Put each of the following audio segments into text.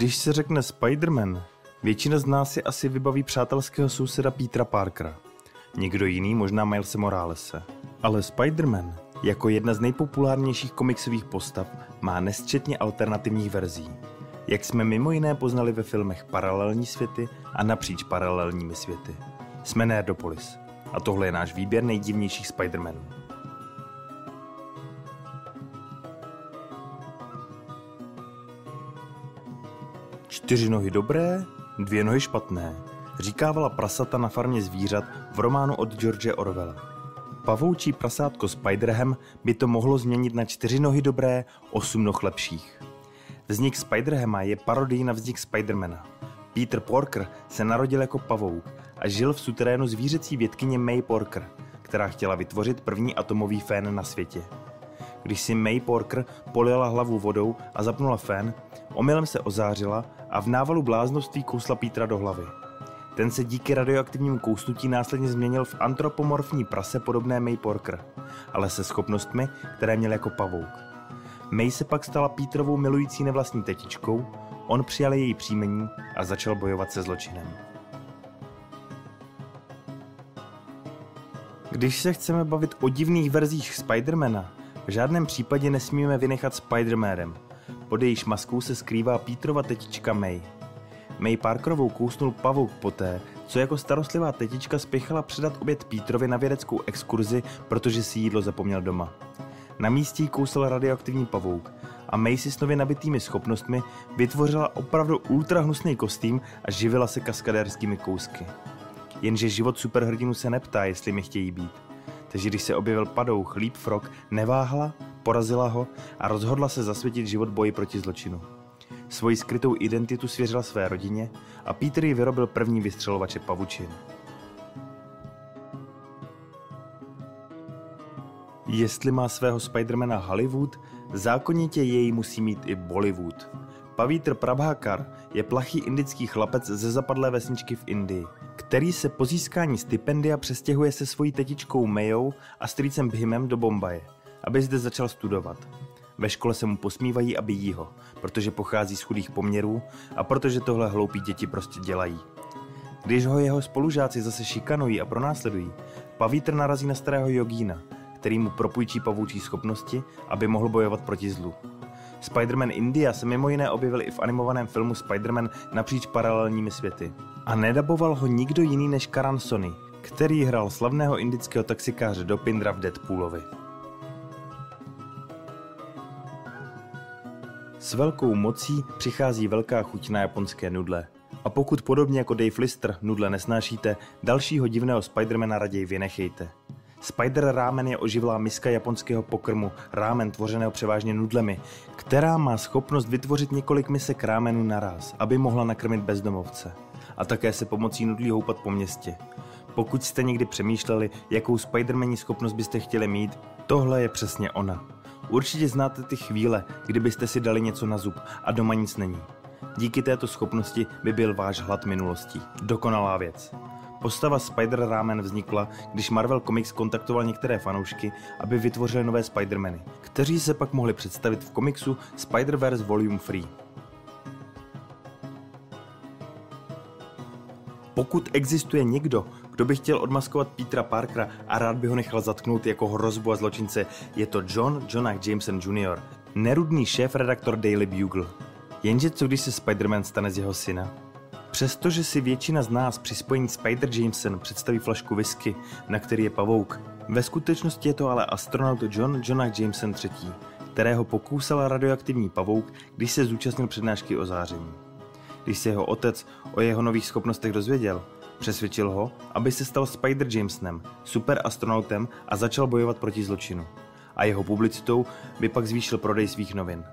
Když se řekne Spider-Man, většina z nás si asi vybaví přátelského souseda Petra Parkera. Někdo jiný možná Milese Moralese. Ale Spider-Man, jako jedna z nejpopulárnějších komiksových postav, má nesčetně alternativních verzí. Jak jsme mimo jiné poznali ve filmech Paralelní světy a napříč paralelními světy. Jsme Nerdopolis. A tohle je náš výběr nejdivnějších Spider-Manů. Čtyři nohy dobré, dvě nohy špatné, říkávala prasata na farmě zvířat v románu od George Orwella. Pavoučí prasátko Spiderham by to mohlo změnit na čtyři nohy dobré, osm noh lepších. Vznik Spiderhama je parodií na vznik Spidermana. Peter Porker se narodil jako pavouk a žil v suterénu zvířecí vědkyně May Porker, která chtěla vytvořit první atomový fén na světě. Když si May Porker polila hlavu vodou a zapnula fén, omylem se ozářila a v návalu bláznoství kousla Petra do hlavy. Ten se díky radioaktivnímu kousnutí následně změnil v antropomorfní prase podobné May Porker, ale se schopnostmi, které měl jako pavouk. May se pak stala Petrovou milující nevlastní tetičkou, on přijal její příjmení a začal bojovat se zločinem. Když se chceme bavit o divných verzích Spidermana, v žádném případě nesmíme vynechat Spidermanem. Pod jejíž maskou se skrývá Petrova tetička May. May Parkerovou kousnul pavouk poté, co jako starostlivá tetička spěchala předat oběd Petrovi na vědeckou exkurzi, protože si jídlo zapomněl doma. Na místě kousal radioaktivní pavouk a May si s nově nabitými schopnostmi vytvořila opravdu ultrahnusný kostým a živila se kaskadérskými kousky. Jenže život superhrdinu se neptá, jestli mi chtějí být. Takže když se objevil padouch Leapfrog, neváhla, porazila ho a rozhodla se zasvětit život boji proti zločinu. Svoji skrytou identitu svěřila své rodině a Peter ji vyrobil první vystřelovače pavučin. Jestli má svého Spidermana Hollywood, zákonitě jej musí mít i Bollywood. Pavítr Prabhakar je plachý indický chlapec ze zapadlé vesničky v Indii, který se po získání stipendia přestěhuje se svojí tetičkou Mayou a strýcem Bhimem do Bombaje, aby zde začal studovat. Ve škole se mu posmívají a bijí ho, protože pochází z chudých poměrů a protože tohle hloupí děti prostě dělají. Když ho jeho spolužáci zase šikanují a pronásledují, Pavítr narazí na starého jogína, který mu propůjčí pavoučí schopnosti, aby mohl bojovat proti zlu. Spider-Man India se mimo jiné objevil i v animovaném filmu Spider-Man napříč paralelními světy. A nedaboval ho nikdo jiný než Karan Sony, který hrál slavného indického taxikáře Dopindra v Deadpoolovi. S velkou mocí přichází velká chuť na japonské nudle. A pokud podobně jako Dave Lister nudle nesnášíte, dalšího divného Spidermana raději vynechejte. Spider rámen je oživlá miska japonského pokrmu, rámen tvořeného převážně nudlemi, která má schopnost vytvořit několik misek rámenů naraz, aby mohla nakrmit bezdomovce. A také se pomocí nudlí houpat po městě. Pokud jste někdy přemýšleli, jakou Spidermaní schopnost byste chtěli mít, tohle je přesně ona. Určitě znáte ty chvíle, kdybyste si dali něco na zub a doma nic není. Díky této schopnosti by byl váš hlad minulostí. Dokonalá věc. Postava Spider-Ramen vznikla, když Marvel Comics kontaktoval některé fanoušky, aby vytvořili nové Spider-Many, kteří se pak mohli představit v komiksu Spider-Verse Volume 3. Pokud existuje někdo, kdo by chtěl odmaskovat Petra Parkera a rád by ho nechal zatknout jako hrozbu a zločince, je to John Jonah Jameson Jr., nerudný šéf-redaktor Daily Bugle. Jenže co když se Spider-Man stane z jeho syna? Přestože si většina z nás při spojení Spider Jameson představí flašku whisky, na který je pavouk, ve skutečnosti je to ale astronaut John Jonah Jameson III., kterého pokousal radioaktivní pavouk, když se zúčastnil přednášky o záření. Když se jeho otec o jeho nových schopnostech dozvěděl, přesvědčil ho, aby se stal Spider Jamesonem, superastronautem a začal bojovat proti zločinu. A jeho publicitou by pak zvýšil prodej svých novin.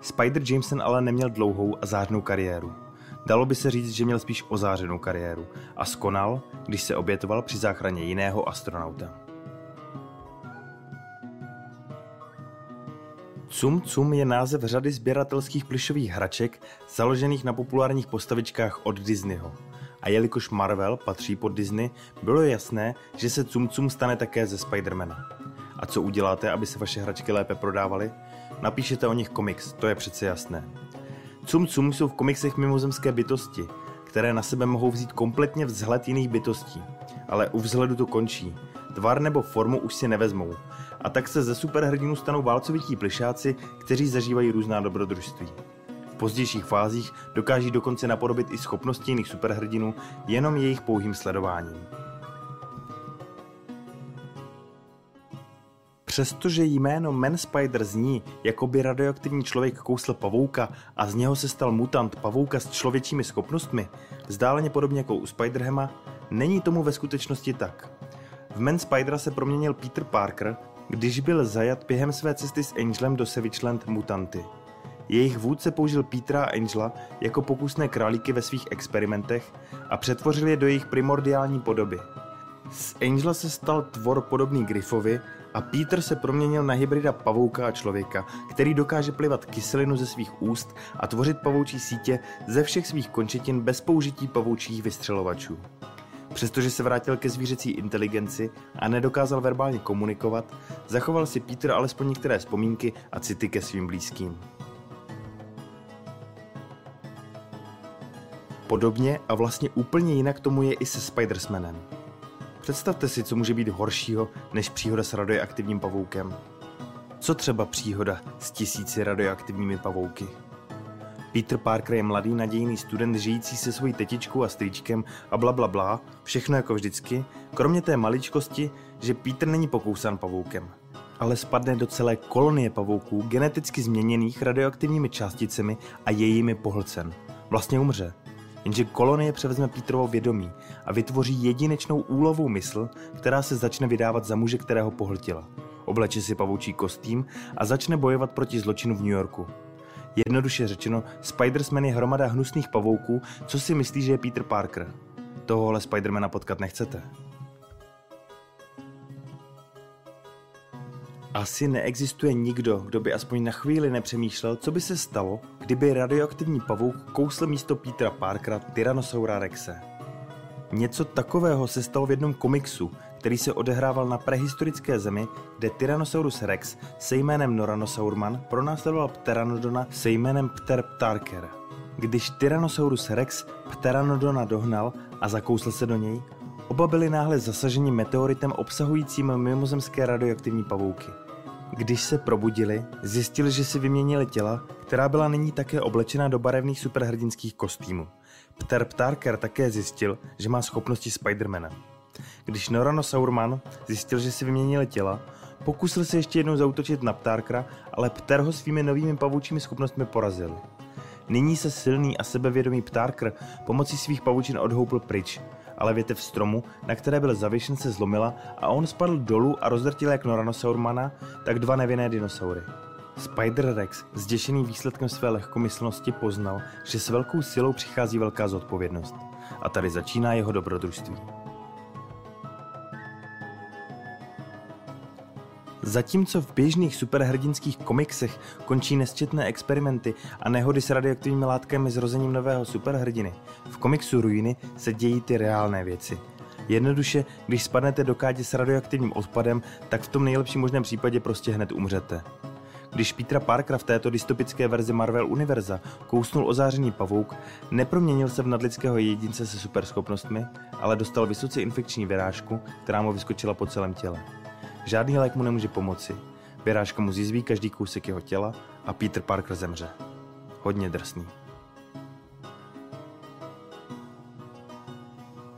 Spider Jameson ale neměl dlouhou a zářnou kariéru. Dalo by se říct, že měl spíš ozářenou kariéru a skonal, když se obětoval při záchraně jiného astronauta. Cum Cum je název řady sběratelských plišových hraček založených na populárních postavičkách od Disneyho. A jelikož Marvel patří pod Disney, bylo jasné, že se Cum Cum stane také ze Spidermana. A co uděláte, aby se vaše hračky lépe prodávaly? Napíšete o nich komiks, to je přece jasné. Cum Cum jsou v komiksech mimozemské bytosti, které na sebe mohou vzít kompletně vzhled jiných bytostí. Ale u vzhledu to končí. Tvar nebo formu už si nevezmou. A tak se ze superhrdinů stanou válcovití plišáci, kteří zažívají různá dobrodružství. V pozdějších fázích dokáží dokonce napodobit i schopnosti jiných superhrdinů jenom jejich pouhým sledováním. Přestože jméno Man Spider zní, jako by radioaktivní člověk kousl pavouka a z něho se stal mutant pavouka s člověčími schopnostmi, vzdáleně podobně jako u Spiderhama, není tomu ve skutečnosti tak. V Man Spidera se proměnil Peter Parker, když byl zajat během své cesty s Angelem do Savage mutanty. Jejich vůdce použil Petra a Angela jako pokusné králíky ve svých experimentech a přetvořil je do jejich primordiální podoby. Z Angela se stal tvor podobný Griffovi a Peter se proměnil na hybrida pavouka a člověka, který dokáže plivat kyselinu ze svých úst a tvořit pavoučí sítě ze všech svých končetin bez použití pavoučích vystřelovačů. Přestože se vrátil ke zvířecí inteligenci a nedokázal verbálně komunikovat, zachoval si Peter alespoň některé vzpomínky a city ke svým blízkým. Podobně a vlastně úplně jinak tomu je i se Spidersmanem. Představte si, co může být horšího než příhoda s radioaktivním pavoukem. Co třeba příhoda s tisíci radioaktivními pavouky? Peter Parker je mladý nadějný student žijící se svojí tetičkou a strýčkem a bla bla bla, všechno jako vždycky, kromě té maličkosti, že Peter není pokousan pavoukem, ale spadne do celé kolonie pavouků geneticky změněných radioaktivními částicemi a jejími pohlcen. Vlastně umře. Jenže kolonie převezme Petrovo vědomí a vytvoří jedinečnou úlovou mysl, která se začne vydávat za muže, kterého pohltila. Obleče si pavoučí kostým a začne bojovat proti zločinu v New Yorku. Jednoduše řečeno, Spidersman je hromada hnusných pavouků, co si myslí, že je Peter Parker. Tohohle Spidermana potkat nechcete. Asi neexistuje nikdo, kdo by aspoň na chvíli nepřemýšlel, co by se stalo, kdyby radioaktivní pavouk kousl místo Petra Parkera Tyrannosaura Rexe. Něco takového se stalo v jednom komiksu, který se odehrával na prehistorické zemi, kde Tyrannosaurus rex se jménem Noranosaurman pronásledoval Pteranodona se jménem Pterptarker. Když Tyrannosaurus rex Pteranodona dohnal a zakousl se do něj, oba byli náhle zasaženi meteoritem obsahujícím mimozemské radioaktivní pavouky. Když se probudili, zjistili, že si vyměnili těla, která byla nyní také oblečena do barevných superhrdinských kostýmů. Pterptarker také zjistil, že má schopnosti Spidermana. Když Noranosaurman zjistil, že si vyměnili těla, pokusil se ještě jednou zautočit na Ptárkra, ale Pter ho svými novými pavučími schopnostmi porazil. Nyní se silný a sebevědomý Ptárkr pomocí svých pavučin odhoupl pryč, ale větev stromu, na které byl zavěšen, se zlomila a on spadl dolů a rozdrtil jak Noranosaurmana, tak dva nevinné dinosaury. Spider-Rex, zděšený výsledkem své lehkomyslnosti, poznal, že s velkou silou přichází velká zodpovědnost. A tady začíná jeho dobrodružství. Zatímco v běžných superhrdinských komiksech končí nesčetné experimenty a nehody s radioaktivními látkami zrozením nového superhrdiny, v komiksu Ruiny se dějí ty reálné věci. Jednoduše, když spadnete do kádě s radioaktivním odpadem, tak v tom nejlepším možném případě prostě hned umřete. Když Petra Parkera v této dystopické verzi Marvel Univerza kousnul ozářený pavouk, neproměnil se v nadlidského jedince se superschopnostmi, ale dostal vysoce infekční vyrážku, která mu vyskočila po celém těle. Žádný lék mu nemůže pomoci. Vyrážka mu zjizví každý kousek jeho těla a Peter Parker zemře. Hodně drsný.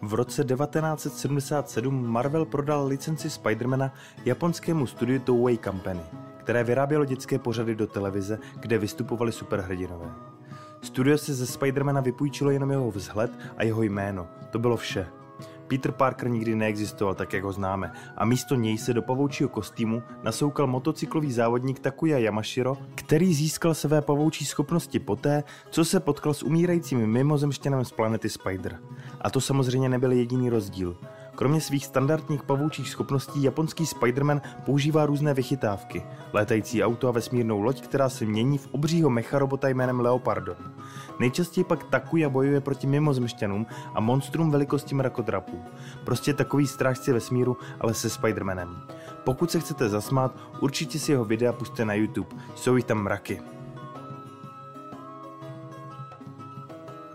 V roce 1977 Marvel prodal licenci Spidermana japonskému studiu Toei Company, které vyrábělo dětské pořady do televize, kde vystupovali superhrdinové. Studio se ze Spidermana vypůjčilo jenom jeho vzhled a jeho jméno. To bylo vše. Peter Parker nikdy neexistoval tak, jak ho známe a místo něj se do pavoučího kostýmu nasoukal motocyklový závodník Takuya Yamashiro, který získal své pavoučí schopnosti poté, co se potkal s umírajícím mimozemštěnem z planety Spider. A to samozřejmě nebyl jediný rozdíl. Kromě svých standardních pavoučích schopností japonský Spider-Man používá různé vychytávky, létající auto a vesmírnou loď, která se mění v obřího mecharobota jménem Leopardon. Nejčastěji pak Takuya bojuje proti mimozemšťanům a monstrům velikosti mrakodrapů. Prostě takový strážci vesmíru, ale se Spider-Manem. Pokud se chcete zasmát, určitě si jeho videa puste na YouTube, jsou jich tam mraky.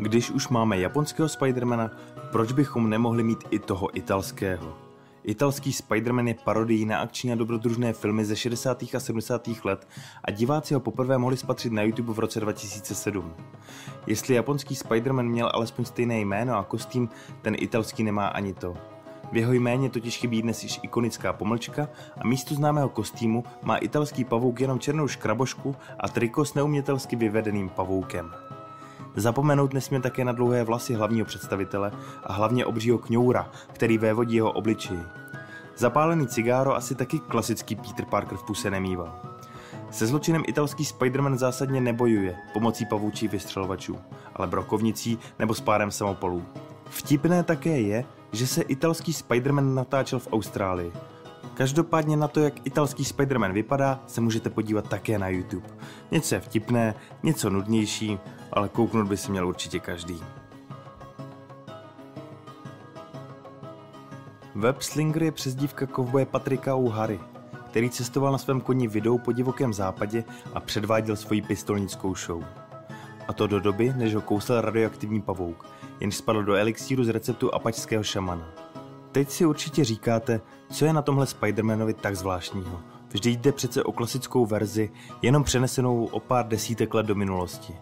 Když už máme japonského Spidermana, proč bychom nemohli mít i toho italského? Italský Spider-Man je parodií na akční a dobrodružné filmy ze 60. a 70. let a diváci ho poprvé mohli spatřit na YouTube v roce 2007. Jestli japonský Spider-Man měl alespoň stejné jméno a kostým, ten italský nemá ani to. V jeho jméně totiž chybí dnes již ikonická pomlčka a místo známého kostýmu má italský pavouk jenom černou škrabošku a triko s neumětelsky vyvedeným pavoukem. Zapomenout nesmíme také na dlouhé vlasy hlavního představitele a hlavně obřího kňoura, který vévodí jeho obličeji. Zapálený cigáro asi taky klasický Peter Parker v puse nemýval. Se zločinem italský Spider-Man zásadně nebojuje pomocí pavoučích vystřelovačů, ale brokovnicí nebo s párem samopolů. Vtipné také je, že se italský Spider-Man natáčel v Austrálii. Každopádně na to, jak italský Spider-Man vypadá, se můžete podívat také na YouTube. Něco je vtipné, něco nudnější, ale kouknout by si měl určitě každý. Web Slinger je přezdívka kovboje Patrika O'Hary, který cestoval na svém koni vidou po divokém západě a předváděl svoji pistolnickou show. A to do doby, než ho kousal radioaktivní pavouk, jenž spadl do elixíru z receptu apačského šamana. Teď si určitě říkáte, co je na tomhle Spidermanovi tak zvláštního. Vždyť jde přece o klasickou verzi, jenom přenesenou o pár desítek let do minulosti.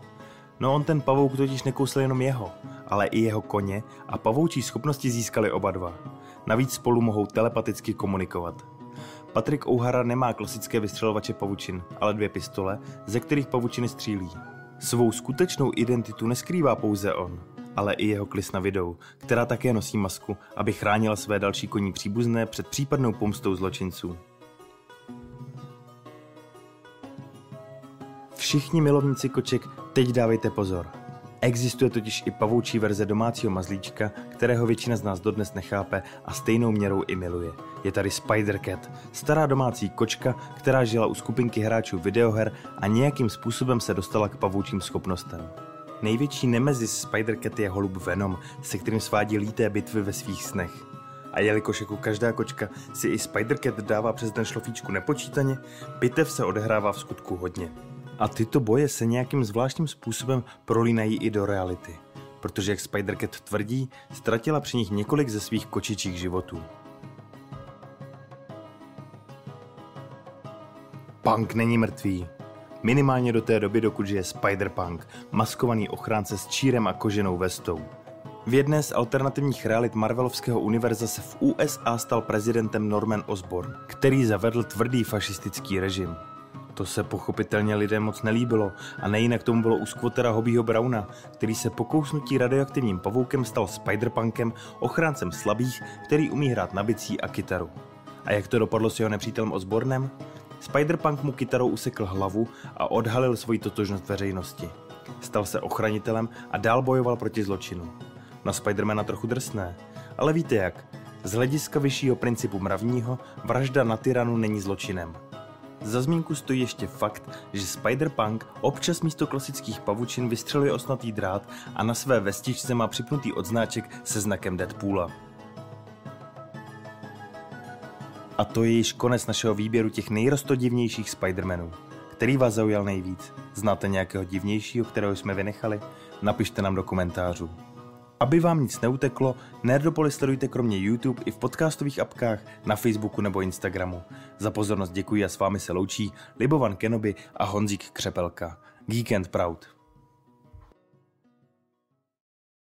No on ten pavouk totiž nekousl jenom jeho, ale i jeho koně a pavoučí schopnosti získali oba dva. Navíc spolu mohou telepaticky komunikovat. Patrick O'Hara nemá klasické vystřelovače pavučin, ale dvě pistole, ze kterých pavučiny střílí. Svou skutečnou identitu neskrývá pouze on, ale i jeho klisna vidou, která také nosí masku, aby chránila své další koní příbuzné před případnou pomstou zločinců. Všichni milovníci koček, teď dávejte pozor. Existuje totiž i pavoučí verze domácího mazlíčka, kterého většina z nás dodnes nechápe a stejnou měrou i miluje. Je tady Spider-Cat, stará domácí kočka, která žila u skupinky hráčů videoher a nějakým způsobem se dostala k pavoučím schopnostem. Největší nemezis Spider-Cat je holub Venom, se kterým svádí líté bitvy ve svých snech. A jelikož jako každá kočka si i Spider-Cat dává přes den šlofíčku nepočítaně, bitev se odehrává v skutku hodně. A tyto boje se nějakým zvláštním způsobem prolínají i do reality, protože jak Spider-Cat tvrdí, ztratila při nich několik ze svých kočičích životů. Punk není mrtvý. Minimálně do té doby, dokud žije Spider-Punk, maskovaný ochránce s čírem a koženou vestou. V jedné z alternativních realit Marvelovského univerza se v USA stal prezidentem Norman Osborn, který zavedl tvrdý fašistický režim. To se pochopitelně lidem moc nelíbilo a nejinak tomu bylo u skvotera Hobbyho Browna, který se po kousnutí radioaktivním pavoukem stal Spiderpunkem, ochráncem slabých, který umí hrát na bicí a kytaru. A jak to dopadlo s jeho nepřítelem Osbornem? Spiderpunk mu kytarou usekl hlavu a odhalil svoji totožnost veřejnosti. Stal se ochranitelem a dál bojoval proti zločinu. Na Spidermana trochu drsné, ale víte jak? Z hlediska vyššího principu mravního, vražda na tyranu není zločinem. Za zmínku stojí ještě fakt, že Spider-Punk občas místo klasických pavučin vystřeluje osnatý drát a na své vestičce má připnutý odznáček se znakem Deadpoola. A to je již konec našeho výběru těch nejrostodivnějších Spider-Manů. Který vás zaujal nejvíc? Znáte nějakého divnějšího, kterého jsme vynechali? Napište nám do komentářů. Aby vám nic neuteklo, Nerdopolis sledujte kromě YouTube i v podcastových apkách na Facebooku nebo Instagramu. Za pozornost děkuji a s vámi se loučí Libovan Kenobi a Honzík Křepelka. Geek and Proud.